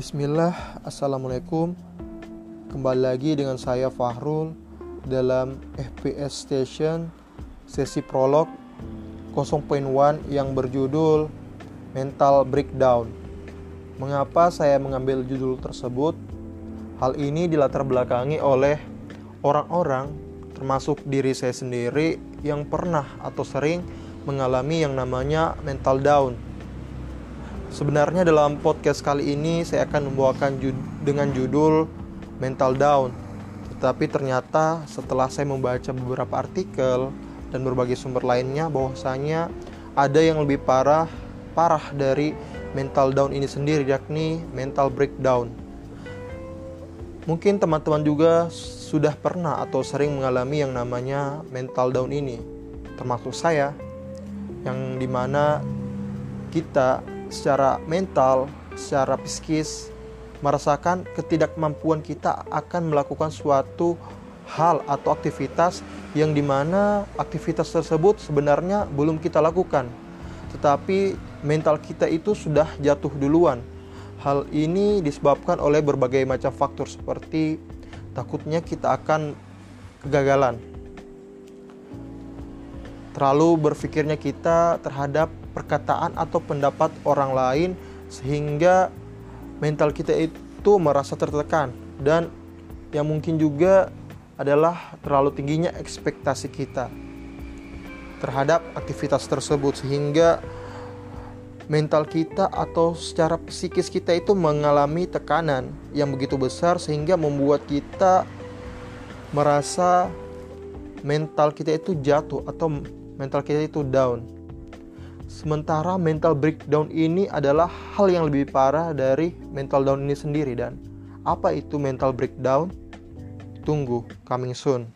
Bismillah, Assalamualaikum. Kembali lagi dengan saya Fahrul Dalam FPS Station Sesi prolog 0.1 yang berjudul Mental Breakdown. Mengapa saya mengambil judul tersebut? Hal ini dilatar belakangi oleh orang-orang termasuk diri saya sendiri yang pernah atau sering mengalami yang namanya mental down Sebenarnya dalam podcast kali ini saya akan membawakan jud dengan judul Mental Down. Tetapi ternyata setelah saya membaca beberapa artikel dan berbagai sumber lainnya bahwasanya ada yang lebih parah parah dari mental down ini sendiri yakni mental breakdown. Mungkin teman-teman juga sudah pernah atau sering mengalami yang namanya mental down ini, termasuk saya, yang di mana kita secara mental, secara psikis merasakan ketidakmampuan kita akan melakukan suatu hal atau aktivitas yang di mana aktivitas tersebut sebenarnya belum kita lakukan. Tetapi mental kita itu sudah jatuh duluan. Hal ini disebabkan oleh berbagai macam faktor seperti takutnya kita akan kegagalan terlalu berpikirnya kita terhadap perkataan atau pendapat orang lain sehingga mental kita itu merasa tertekan. Dan yang mungkin juga adalah terlalu tingginya ekspektasi kita terhadap aktivitas tersebut sehingga mental kita atau secara psikis kita itu mengalami tekanan yang begitu besar sehingga membuat kita merasa mental kita itu jatuh atau mental kita itu down. Sementara mental breakdown ini adalah hal yang lebih parah dari mental down ini sendiri dan apa itu mental breakdown? Tunggu coming soon.